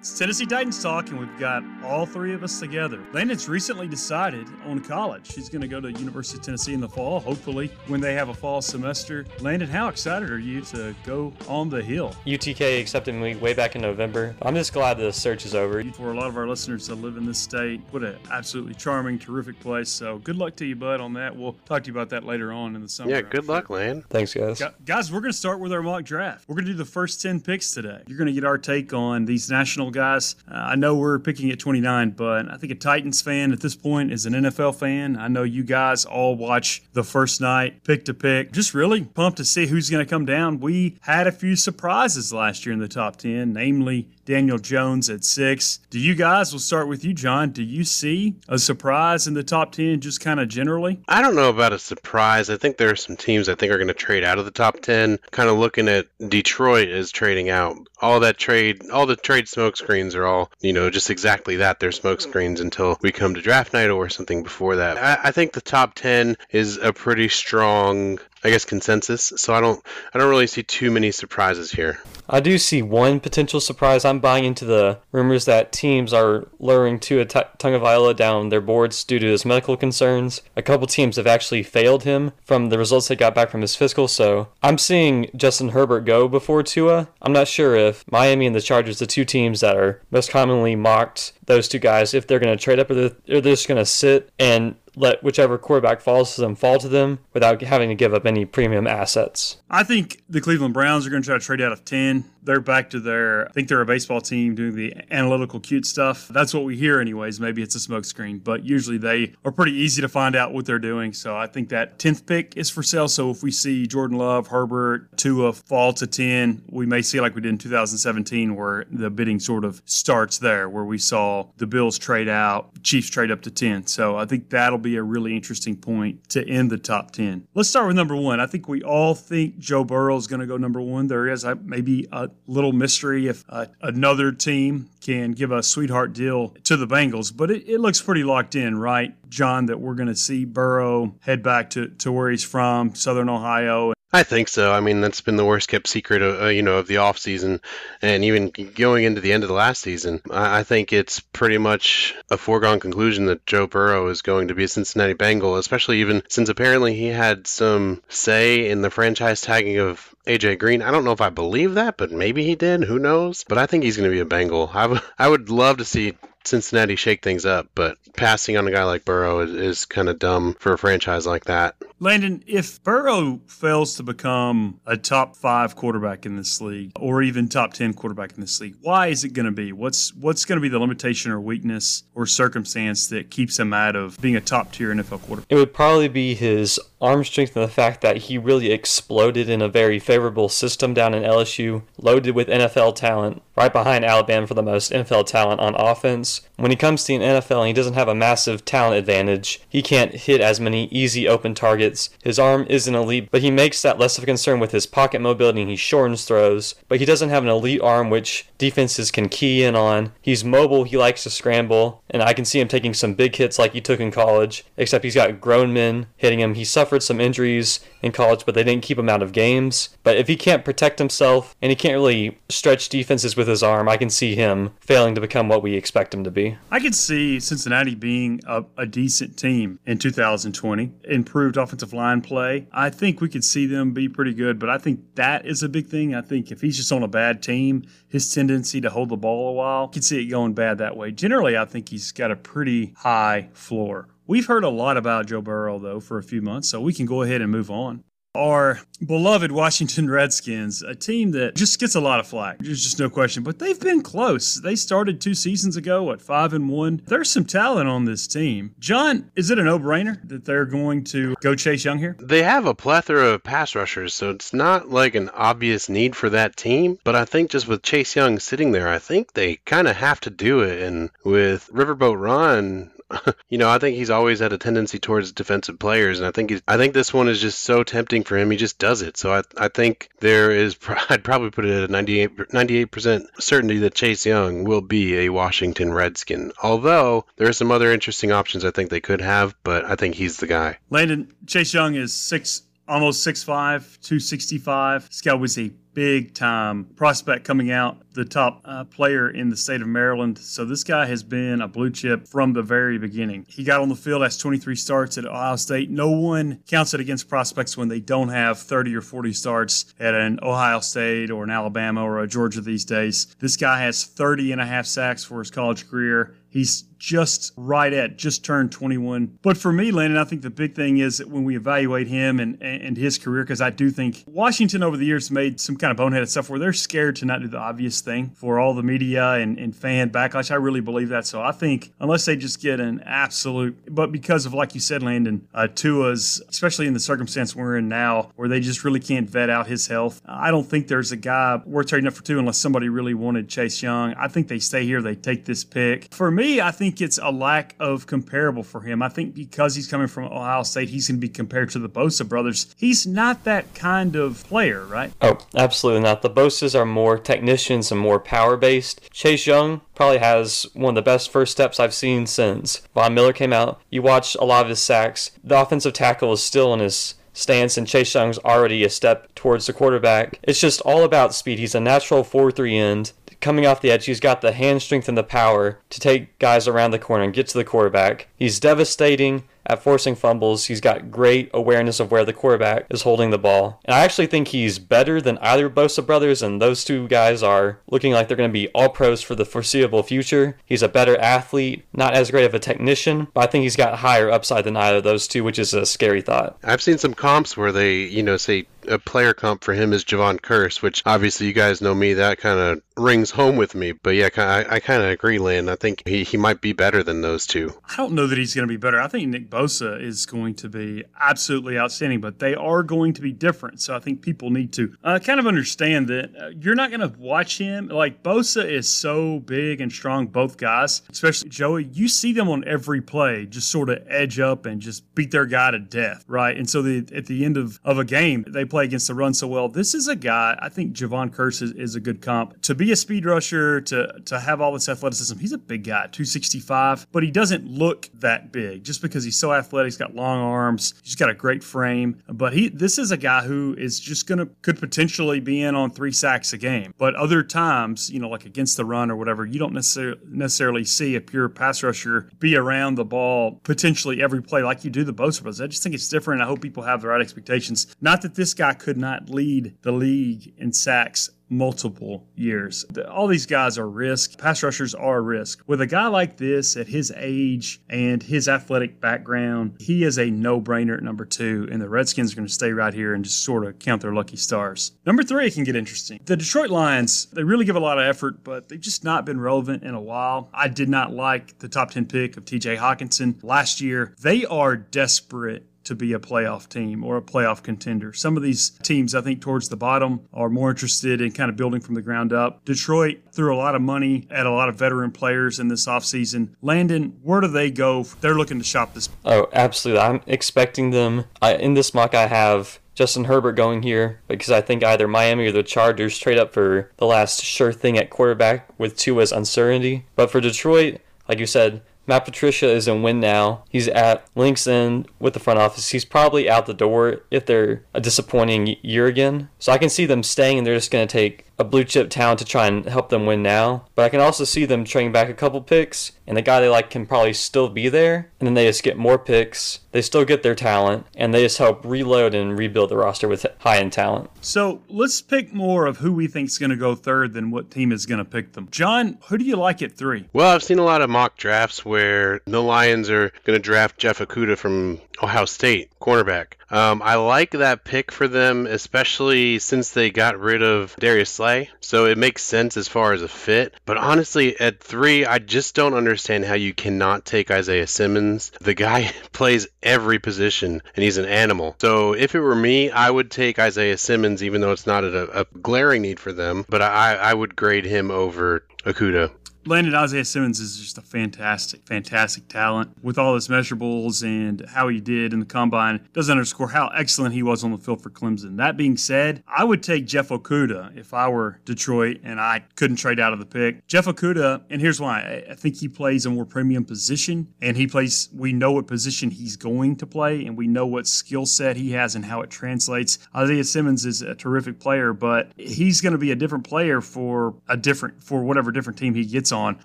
It's Tennessee Titans Talk, and we've got all three of us together. Landon's recently decided on college. He's going to go to University of Tennessee in the fall, hopefully, when they have a fall semester. Landon, how excited are you to go on the hill? UTK accepted me way back in November. I'm just glad the search is over. For a lot of our listeners that live in this state, what an absolutely charming, terrific place. So good luck to you, bud, on that. We'll talk to you about that later on in the summer. Yeah, good luck, Land. Thanks, guys. Guys, we're going to start with our mock draft. We're going to do the first 10 picks today. You're going to get our take on these national guys. Uh, I know we're picking at 29, but I think a Titans fan at this point is an NFL fan. I know you guys all watch the first night, pick to pick. Just really pumped to see who's going to come down. We had a few surprises last year in the top 10, namely Daniel Jones at six. Do you guys, we'll start with you, Jon. Do you see a surprise in the top 10 just kind of generally? I don't know about a surprise. I think there are some teams I think are going to trade out of the top 10. Kind of looking at Detroit as trading out. All that trade, all the trade smokescreens are all, you know, just exactly that. They're smokescreens until we come to draft night or something before that. I, I think the top 10 is a pretty strong I guess consensus. So I don't I don't really see too many surprises here. I do see one potential surprise. I'm buying into the rumors that teams are luring Tua Tagovailoa down their boards due to his medical concerns. A couple teams have actually failed him from the results they got back from his physical. So I'm seeing Justin Herbert go before Tua. I'm not sure if Miami and the Chargers, the two teams that are most commonly mocked, those two guys, if they're going to trade up or they're, they're just going to sit and let whichever quarterback falls to them fall to them without having to give up any premium assets. I think the Cleveland Browns are going to try to trade out of 10 they're back to their, I think they're a baseball team doing the analytical cute stuff. That's what we hear, anyways. Maybe it's a smokescreen, but usually they are pretty easy to find out what they're doing. So I think that 10th pick is for sale. So if we see Jordan Love, Herbert, Tua fall to 10, we may see like we did in 2017, where the bidding sort of starts there, where we saw the Bills trade out, Chiefs trade up to 10. So I think that'll be a really interesting point to end the top 10. Let's start with number one. I think we all think Joe Burrow is going to go number one. There is maybe a little mystery if uh, another team can give a sweetheart deal to the Bengals, but it, it looks pretty locked in, right, Jon, that we're going to see Burrow head back to, to where he's from, Southern Ohio. I think so. I mean, that's been the worst kept secret, of, uh, you know, of the off season, and even going into the end of the last season. I, I, think it's pretty much a foregone conclusion that Joe Burrow is going to be a Cincinnati Bengal, especially even since apparently he had some say in the franchise tagging of AJ Green. I don't know if I believe that, but maybe he did. Who knows? But I think he's going to be a Bengal. I, w- I would love to see Cincinnati shake things up, but passing on a guy like Burrow is, is kind of dumb for a franchise like that. Landon, if Burrow fails to become a top five quarterback in this league, or even top ten quarterback in this league, why is it going to be? What's what's going to be the limitation or weakness or circumstance that keeps him out of being a top tier NFL quarterback? It would probably be his arm strength and the fact that he really exploded in a very favorable system down in LSU, loaded with NFL talent, right behind Alabama for the most NFL talent on offense. When he comes to an NFL and he doesn't have a massive talent advantage, he can't hit as many easy open targets. His arm isn't elite, but he makes that less of a concern with his pocket mobility and he shortens throws. But he doesn't have an elite arm which defenses can key in on. He's mobile, he likes to scramble, and I can see him taking some big hits like he took in college, except he's got grown men hitting him. He suffered some injuries in college, but they didn't keep him out of games. But if he can't protect himself and he can't really stretch defenses with his arm, I can see him failing to become what we expect him to be. I could see Cincinnati being a, a decent team in 2020, improved offensive line play. I think we could see them be pretty good, but I think that is a big thing. I think if he's just on a bad team, his tendency to hold the ball a while, can see it going bad that way. Generally, I think he's got a pretty high floor. We've heard a lot about Joe Burrow, though, for a few months, so we can go ahead and move on our beloved Washington Redskins, a team that just gets a lot of flack. There's just no question, but they've been close. They started two seasons ago at five and one. There's some talent on this team. Jon, is it a no-brainer that they're going to go Chase Young here? They have a plethora of pass rushers, so it's not like an obvious need for that team. But I think just with Chase Young sitting there, I think they kind of have to do it. And with Riverboat Ron you know, I think he's always had a tendency towards defensive players, and I think I think this one is just so tempting for him. He just does it. So I, I think there is. I'd probably put it at a 98 percent certainty that Chase Young will be a Washington Redskin. Although there are some other interesting options I think they could have, but I think he's the guy. Landon Chase Young is six, almost 6'5", 265. This guy was a big time prospect coming out the top uh, player in the state of Maryland. So this guy has been a blue chip from the very beginning. He got on the field, has 23 starts at Ohio State. No one counts it against prospects when they don't have 30 or 40 starts at an Ohio State or an Alabama or a Georgia these days. This guy has 30 and a half sacks for his college career. He's just right at just turned 21. But for me, Landon, I think the big thing is that when we evaluate him and, and his career, because I do think Washington over the years made some kind of boneheaded stuff where they're scared to not do the obvious thing for all the media and, and fan backlash. I really believe that. So I think unless they just get an absolute, but because of, like you said, Landon, uh, Tua's, especially in the circumstance we're in now, where they just really can't vet out his health, I don't think there's a guy worth trading up for two unless somebody really wanted Chase Young. I think they stay here, they take this pick. For me, I think it's a lack of comparable for him. I think because he's coming from Ohio State, he's going to be compared to the Bosa brothers. He's not that kind of player, right? Oh, absolutely not. The Bosas are more technicians and more power based. Chase Young probably has one of the best first steps I've seen since Von Miller came out. You watch a lot of his sacks. The offensive tackle is still in his stance, and Chase Young's already a step towards the quarterback. It's just all about speed. He's a natural 4 3 end coming off the edge. He's got the hand strength and the power to take guys around the corner and get to the quarterback. He's devastating at forcing fumbles. He's got great awareness of where the quarterback is holding the ball. And I actually think he's better than either Bosa brothers, and those two guys are looking like they're going to be all pros for the foreseeable future. He's a better athlete, not as great of a technician, but I think he's got higher upside than either of those two, which is a scary thought. I've seen some comps where they, you know, say a player comp for him is Jevon Kearse, which obviously you guys know me. That kind of rings home with me. But yeah, I, I kind of agree, Lynn. I think he, he might be better than those two. I don't know that he's going to be better. I think Nick Bosa is going to be absolutely outstanding, but they are going to be different. So I think people need to uh, kind of understand that uh, you're not going to watch him. Like Bosa is so big and strong, both guys, especially Joey. You see them on every play just sort of edge up and just beat their guy to death, right? And so the, at the end of, of a game, they play against the run so well. This is a guy, I think Jevon Kearse is, is a good comp. To be a speed rusher, to, to have all this athleticism, he's a big guy, 265, but he doesn't look that big just because he's so athletic. He's got long arms, he's got a great frame. But he this is a guy who is just to, could potentially be in on three sacks a game. But other times, you know, like against the run or whatever, you don't necessarily, necessarily see a pure pass rusher be around the ball potentially every play like you do the Bosa brothers. I just think it's different. I hope people have the right expectations. Not that this guy could not lead the league in sacks multiple years. All these guys are risk. Pass rushers are risk. With a guy like this at his age and his athletic background, he is a no brainer at number two, and the Redskins are going to stay right here and just sort of count their lucky stars. Number three, can get interesting. The Detroit Lions, they really give a lot of effort, but they've just not been relevant in a while. I did not like the top 10 pick of TJ Hockenson last year. They are desperate to be a playoff team or a playoff contender. Some of these teams, I think, towards the bottom are more interested in kind of building from the ground up. Detroit threw a lot of money at a lot of veteran players in this offseason. Landon, where do they go? They're looking to shop this. Oh, absolutely. I'm expecting them. I, in this mock, I have Justin Herbert going here because I think either Miami or the Chargers trade up for the last sure thing at quarterback with Tua's uncertainty. But for Detroit, like you said, Matt Patricia is in win now. He's at links in with the front office. He's probably out the door if they're a disappointing year again. So I can see them staying and they're just going to take a blue chip talent to try and help them win now. But I can also see them trading back a couple picks, and the guy they like can probably still be there, and then they just get more picks. They still get their talent, and they just help reload and rebuild the roster with high end talent. So let's pick more of who we think is going to go third than what team is going to pick them. Jon, who do you like at three? Well, I've seen a lot of mock drafts where the Lions are going to draft Jeff Okudah from Ohio State, cornerback. Um, I like that pick for them, especially since they got rid of Darius Slay. So it makes sense as far as a fit. But honestly, at three, I just don't understand how you cannot take Isaiah Simmons. The guy plays every position and he's an animal. So if it were me, I would take Isaiah Simmons, even though it's not a, a glaring need for them. But I, I would grade him over Okudah. Landon Isaiah Simmons is just a fantastic, fantastic talent with all his measurables and how he did in the combine. Does underscore how excellent he was on the field for Clemson. That being said, I would take Jeff Okudah if I were Detroit and I couldn't trade out of the pick. Jeff Okudah, and here's why I think he plays a more premium position and he plays, we know what position he's going to play and we know what skill set he has and how it translates. Isaiah Simmons is a terrific player, but he's going to be a different player for a different, for whatever different team he gets on.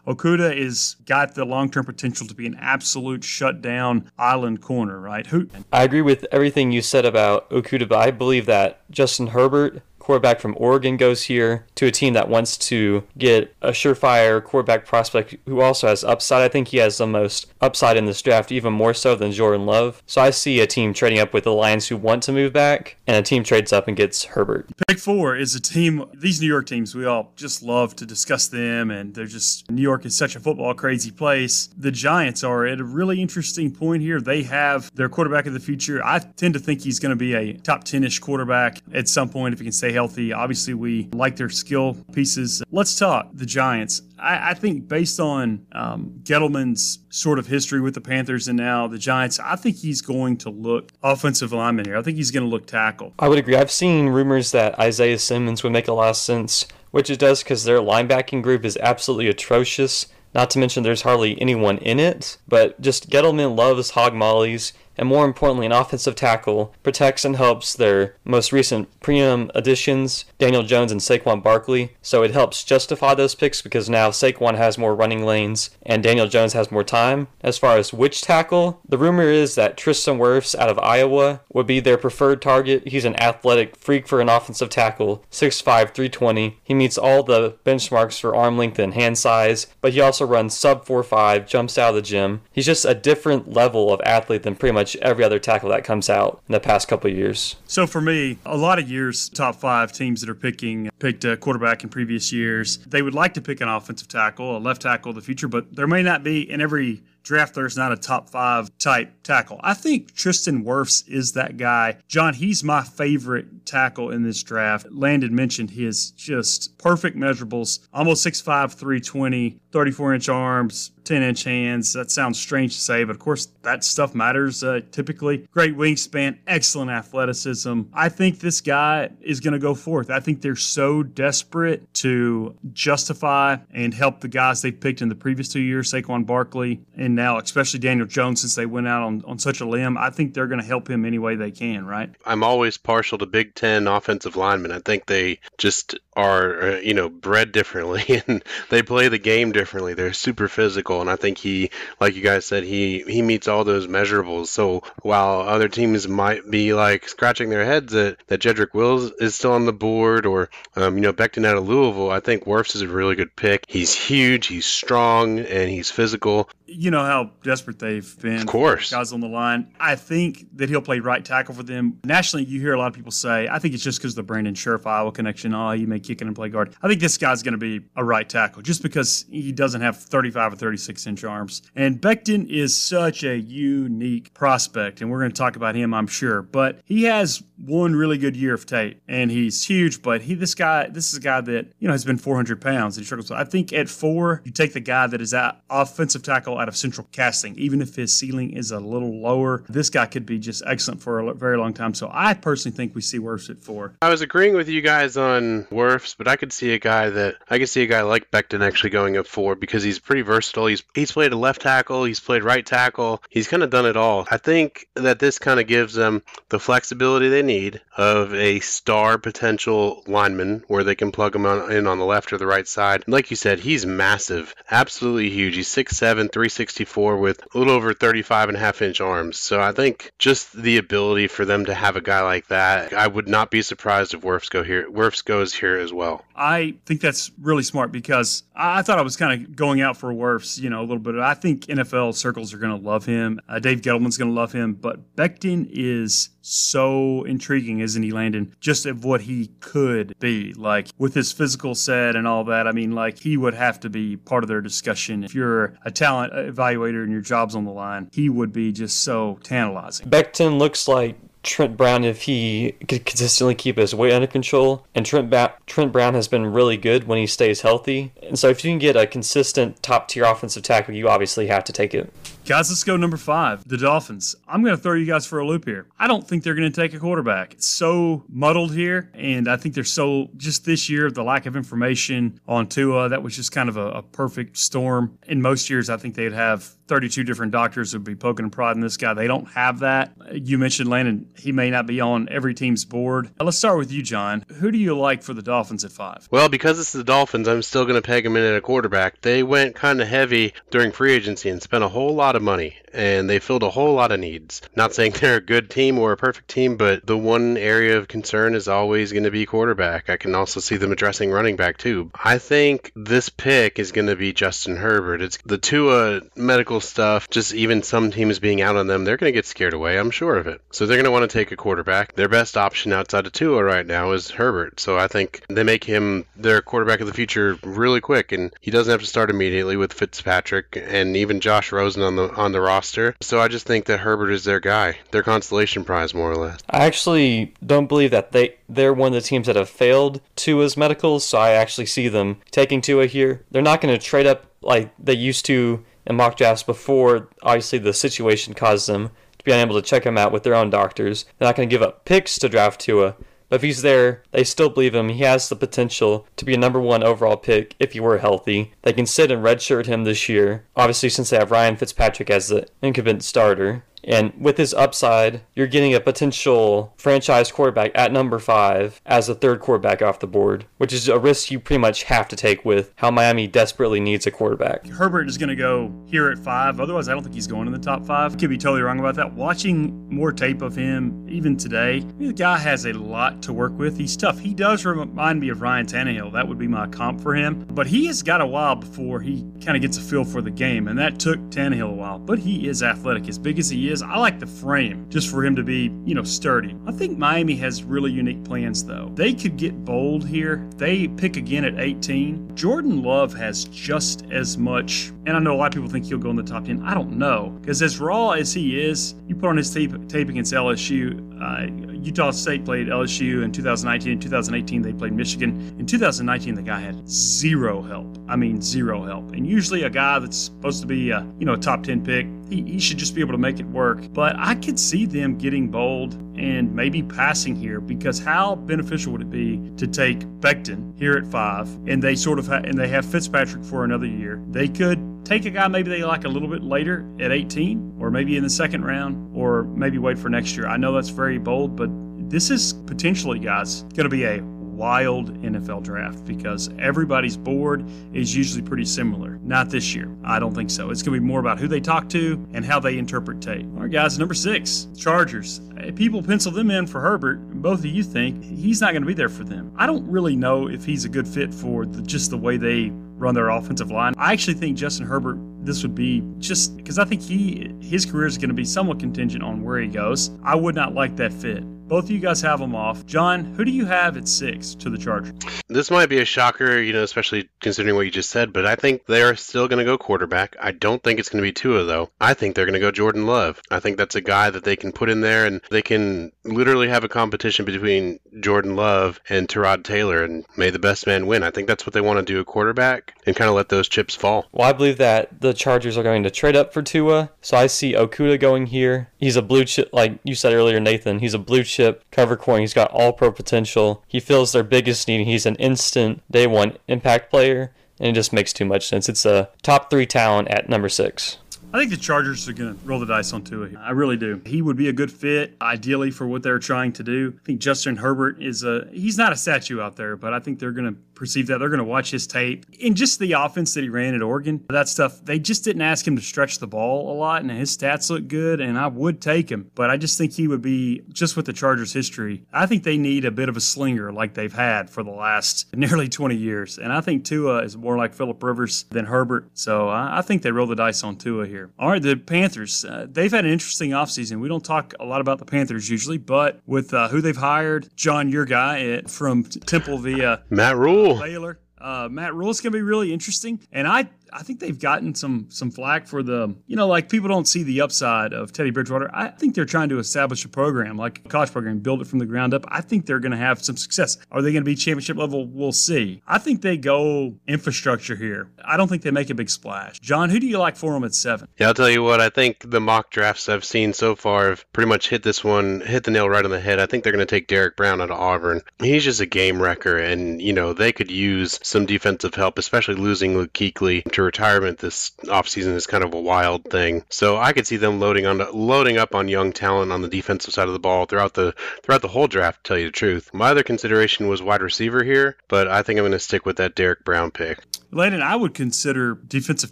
Okudah is got the long term potential to be an absolute shutdown island corner, right? Who? I agree with everything you said about Okudah, but I believe that Justin Herbert quarterback from Oregon goes here to a team that wants to get a surefire quarterback prospect who also has upside. I think he has the most upside in this draft, even more so than Jordan Love. So I see a team trading up with the Lions who want to move back, and a team trades up and gets Herbert. Pick four is a team, these New York teams, we all just love to discuss them, and they're just, New York is such a football crazy place. The Giants are at a really interesting point here. They have their quarterback of the future. I tend to think he's going to be a top 10 ish quarterback at some point if he can healthy. Obviously, we like their skill pieces. Let's talk the Giants. I, I think based on um, Gettleman's sort of history with the Panthers and now the Giants, I think he's going to look offensive lineman here. I think he's going to look tackle. I would agree. I've seen rumors that Isaiah Simmons would make a lot of sense, which it does because their linebacking group is absolutely atrocious. Not to mention there's hardly anyone in it, but just Gettleman loves hog mollies and more importantly, an offensive tackle, protects and helps their most recent premium additions, Daniel Jones and Saquon Barkley. So it helps justify those picks because now Saquon has more running lanes and Daniel Jones has more time. As far as which tackle, the rumor is that Tristan Wirfs out of Iowa would be their preferred target. He's an athletic freak for an offensive tackle, 6'5, 320. He meets all the benchmarks for arm length and hand size, but he also runs sub 4'5, jumps out of the gym. He's just a different level of athlete than pretty much much every other tackle that comes out in the past couple years. So for me, a lot of years, top five teams that are picking picked a quarterback in previous years, they would like to pick an offensive tackle, a left tackle of the future, but there may not be in every draft there's not a top five type tackle. I think Tristan Wirfs is that guy. Jon, he's my favorite tackle in this draft. Landon mentioned his just perfect measurables, almost 6'5, 320, 34 inch arms, 10 inch hands. That sounds strange to say, but of course, that stuff matters uh, typically. Great wingspan, excellent athleticism. I think this guy is going to go fourth. I think they're so desperate to justify and help the guys they picked in the previous two years, Saquon Barkley, and now especially Daniel Jones, since they went out on, on such a limb. I think they're going to help him any way they can, right? I'm always partial to Big Ten offensive linemen. I think they just are, uh, you know, bred differently and they play the game differently. They're super physical, and I think he, like you guys said, he he meets all those measurables. So while other teams might be like scratching their heads that that Jedrick Wills is still on the board, or um, you know Becton out of Louisville, I think Wirfs is a really good pick. He's huge, he's strong, and he's physical. You know how desperate they've been. Of course, guys on the line. I think that he'll play right tackle for them. Nationally, you hear a lot of people say, I think it's just because the Brandon Scherff Iowa connection. Oh, you may kick it and play guard. I think this guy's going to be a right tackle just because he doesn't have 35 or 36 inch arms. And Becton is such a unique prospect, and we're going to talk about him, I'm sure. But he has one really good year of tape, and he's huge. But he, this guy, this is a guy that you know has been 400 pounds. And he struggles. I think at four, you take the guy that is at offensive tackle out of Central Casting, even if his ceiling is a little lower. This guy could be just excellent for a very long time. So I personally think we see Wirfs at four. I was agreeing with you guys on Wirfs, but I could see a guy that I could see a guy like Becton actually going up four because he's pretty versatile. He's he's played a left tackle, he's played right tackle, he's kind of done it all. I think that this kind of gives them the flexibility they need of a star potential lineman where they can plug him on, in on the left or the right side. Like you said, he's massive, absolutely huge. He's 6'7", 364 with a little over 35 and a half inch arms. So I think just the ability for them to have a guy like that, I would not be surprised if Wirfs go here. Wirfs goes here as well. I think that's really smart because I thought I was kind of going out for Wirfs, you know, a little bit. I think NFL circles are going to love him. Uh, Dave Gettleman's going to love him, but Becton is so intriguing, isn't he, Landon? Just of what he could be, like with his physical set and all that. I mean, like he would have to be part of their discussion. If you're a talent evaluator and your job's on the line, he would be just so tantalizing. Becton looks like Trent Brown if he could consistently keep his weight under control. And Trent, ba- Trent Brown has been really good when he stays healthy. And so if you can get a consistent top tier offensive tackle, you obviously have to take it. Guys, let's go number five, the Dolphins. I'm going to throw you guys for a loop here. I don't think they're going to take a quarterback. It's so muddled here, and I think they're so just this year the lack of information on Tua that was just kind of a, a perfect storm. In most years, I think they'd have 32 different doctors who'd be poking and prodding this guy. They don't have that. You mentioned Landon; he may not be on every team's board. Uh, let's start with you, Jon. Who do you like for the Dolphins at five? Well, because it's the Dolphins, I'm still going to peg them in at a quarterback. They went kind of heavy during free agency and spent a whole lot of money, and they filled a whole lot of needs. Not saying they're a good team or a perfect team, but the one area of concern is always going to be quarterback. I can also see them addressing running back too. I think this pick is going to be Justin Herbert. It's the Tua medical stuff, just even some teams being out on them, they're going to get scared away. I'm sure of it. So they're going to want to take a quarterback. Their best option outside of Tua right now is Herbert. So I think they make him their quarterback of the future really quick, and he doesn't have to start immediately with Fitzpatrick and even Josh Rosen on the on the roster. So I just think that Herbert is their guy, their consolation prize, more or less. I actually don't believe that they they're one of the teams that have failed Tua's medicals, so I actually see them taking Tua here. They're not going to trade up like they used to in mock drafts before. Obviously, the situation caused them to be unable to check him out with their own doctors. They're not going to give up picks to draft Tua. But if he's there, they still believe him. He has the potential to be a number one overall pick if he were healthy. They can sit and redshirt him this year. Obviously, since they have Ryan Fitzpatrick as the incumbent starter. And with his upside, you're getting a potential franchise quarterback at number five as a third quarterback off the board, which is a risk you pretty much have to take with how Miami desperately needs a quarterback. Herbert is going to go here at five. Otherwise, I don't think he's going in the top five. Could be totally wrong about that. Watching more tape of him, even today, the guy has a lot to work with. He's tough. He does remind me of Ryan Tannehill. That would be my comp for him. But he has got a while before he kind of gets a feel for the game, and that took Tannehill a while. But he is athletic. As big as he is, I like the frame just for him to be, you know, sturdy. I think Miami has really unique plans, though. They could get bold here. They pick again at 18. Jordan Love has just as much, and I know a lot of people think he'll go in the top 10. I don't know. Because as raw as he is, you put on his tape, tape against LSU, uh, Utah State played LSU in 2019. In 2018, they played Michigan. In 2019, the guy had zero help. I mean, zero help. And usually, a guy that's supposed to be, a, you know, a top 10 pick, he, he should just be able to make it work. But I could see them getting bold and maybe passing here because how beneficial would it be to take Becton here at five and they sort of ha- and they have Fitzpatrick for another year? They could take a guy maybe they like a little bit later at 18 or maybe in the second round or maybe wait for next year. I know that's very bold, but this is potentially, guys, going to be a wild NFL draft because everybody's board is usually pretty similar. Not this year. I don't think so. It's going to be more about who they talk to and how they interpret tape. All right, guys, number six, Chargers. People pencil them in for Herbert. Both of you think he's not going to be there for them. I don't really know if he's a good fit for the, just the way they run their offensive line. I actually think Justin Herbert this would be just because I think he his career is going to be somewhat contingent on where he goes. I would not like that fit. Both of you guys have them off. Jon, who do you have at six to the Chargers? This might be a shocker, you know, especially considering what you just said, but I think they are still going to go quarterback. I don't think it's going to be Tua, though. I think they're going to go Jordan Love. I think that's a guy that they can put in there and they can literally have a competition between Jordan Love and Tyrod Taylor and may the best man win. I think that's what they want to do a quarterback and kind of let those chips fall. Well, I believe that the Chargers are going to trade up for Tua, so I see Okudah going here. He's a blue chip, like you said earlier, Nathan. He's a blue chip cover corner. He's got all pro potential. He fills their biggest need. He's an instant day one impact player, and it just makes too much sense. It's a top three talent at number six. I think the Chargers are going to roll the dice on Tua. I really do. He would be a good fit, ideally, for what they're trying to do. I think Justin Herbert is a, he's not a statue out there, but I think they're going to perceive that. They're going to watch his tape. And just the offense that he ran at Oregon, that stuff, they just didn't ask him to stretch the ball a lot, and his stats look good, and I would take him. But I just think he would be, just with the Chargers' history, I think they need a bit of a slinger like they've had for the last nearly 20 years. And I think Tua is more like Philip Rivers than Herbert. So I, I think they roll the dice on Tua here. All right, the Panthers. Uh, they've had an interesting offseason. We don't talk a lot about the Panthers usually, but with uh, who they've hired, Jon, your guy at, from Temple via Matt Rhule. Baylor. Uh, Matt Rhule's going to be really interesting, and I I think they've gotten some some flack for the you know like people don't see the upside of Teddy Bridgewater. I think they're trying to establish a program like a college program, build it from the ground up. I think they're going to have some success. Are they going to be championship level? We'll see. I think they go infrastructure here. I don't think they make a big splash. Jon, who do you like for them at seven? Yeah, I'll tell you what. I think the mock drafts I've seen so far have pretty much hit this one, hit the nail right on the head. I think they're going to take Derrick Brown out of Auburn. He's just a game wrecker, and you know they could use some defensive help, especially losing Luke Kuechly to retirement this offseason is kind of a wild thing. So I could see them loading on loading up on young talent on the defensive side of the ball throughout the throughout the whole draft. To tell you the truth, my other consideration was wide receiver here, but I think I'm going to stick with that Derrick Brown pick. Landon, I would consider defensive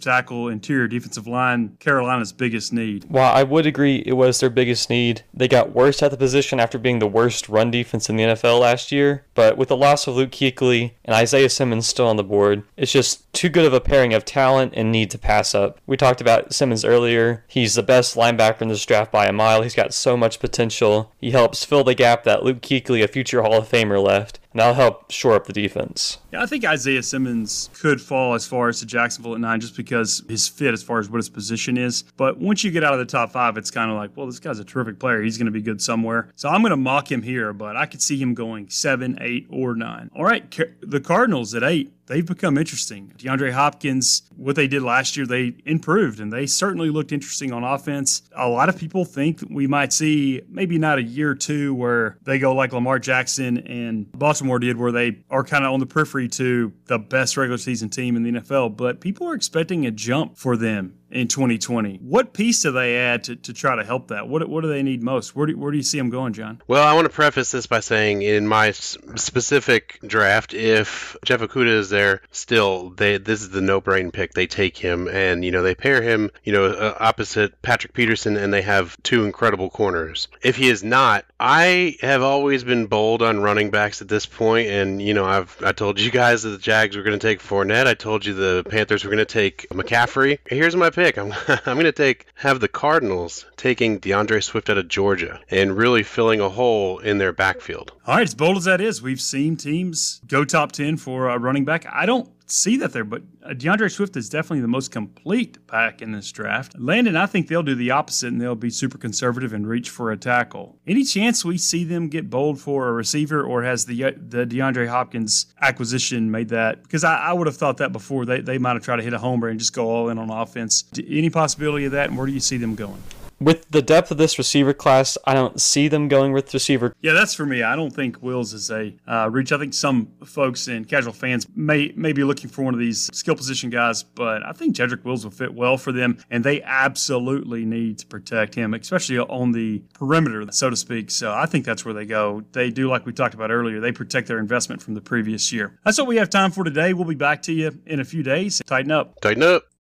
tackle, interior defensive line Carolina's biggest need. While I would agree it was their biggest need, they got worse at the position after being the worst run defense in the NFL last year. But with the loss of Luke Kuechly and Isaiah Simmons still on the board, it's just too good of a pairing of talent and need to pass up. We talked about Simmons earlier. He's the best linebacker in this draft by a mile. He's got so much potential. He helps fill the gap that Luke Kuechly, a future Hall of Famer, left and that'll help shore up the defense. Yeah, I think Isaiah Simmons could fall as far as to Jacksonville at nine just because his fit as far as what his position is. But once you get out of the top five, it's kind of like, well, this guy's a terrific player. He's going to be good somewhere. So I'm going to mock him here, but I could see him going seven, eight, or nine. All right, the Cardinals at eight they've become interesting. DeAndre Hopkins, what they did last year, they improved and they certainly looked interesting on offense. A lot of people think we might see maybe not a year or two where they go like Lamar Jackson and Baltimore did, where they are kind of on the periphery to the best regular season team in the NFL. But people are expecting a jump for them in 2020. What piece do they add to, to try to help that? What, what do they need most? Where do, where do you see them going, Jon? Well, I want to preface this by saying in my specific draft, if Jeff Okudah is there still, they this is the no-brain pick. They take him and, you know, they pair him, you know, uh, opposite Patrick Peterson and they have two incredible corners. If he is not, I have always been bold on running backs at this point and, you know, I've I told you guys that the Jags were going to take Fournette. I told you the Panthers were going to take McCaffrey. Here's my pick pick. I'm I'm going to take have the Cardinals taking DeAndre Swift out of Georgia and really filling a hole in their backfield. All right, as bold as that is, we've seen teams go top 10 for a running back. I don't see that there, but DeAndre Swift is definitely the most complete pack in this draft. Landon, I think they'll do the opposite and they'll be super conservative and reach for a tackle. Any chance we see them get bold for a receiver, or has the uh, the DeAndre Hopkins acquisition made that? Because I, I would have thought that before. They, they might have tried to hit a homer and just go all in on offense. Any possibility of that, and where do you see them going? With the depth of this receiver class, I don't see them going with receiver. Yeah, that's for me. I don't think Wills is a uh, reach. I think some folks and casual fans may may be looking for one of these skill position guys, but I think Jedrick Wills will fit well for them, and they absolutely need to protect him, especially on the perimeter, so to speak. So I think that's where they go. They do like we talked about earlier. They protect their investment from the previous year. That's what we have time for today. We'll be back to you in a few days. Titan up. Titan up.